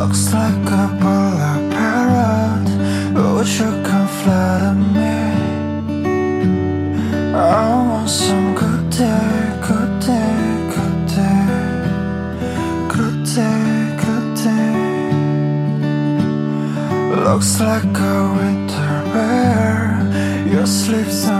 Looks like a polar parrot Would you come flatter me? Oh, I want some good day, good day, good day Good day, good day Looks like a winter bear Your sleeves are.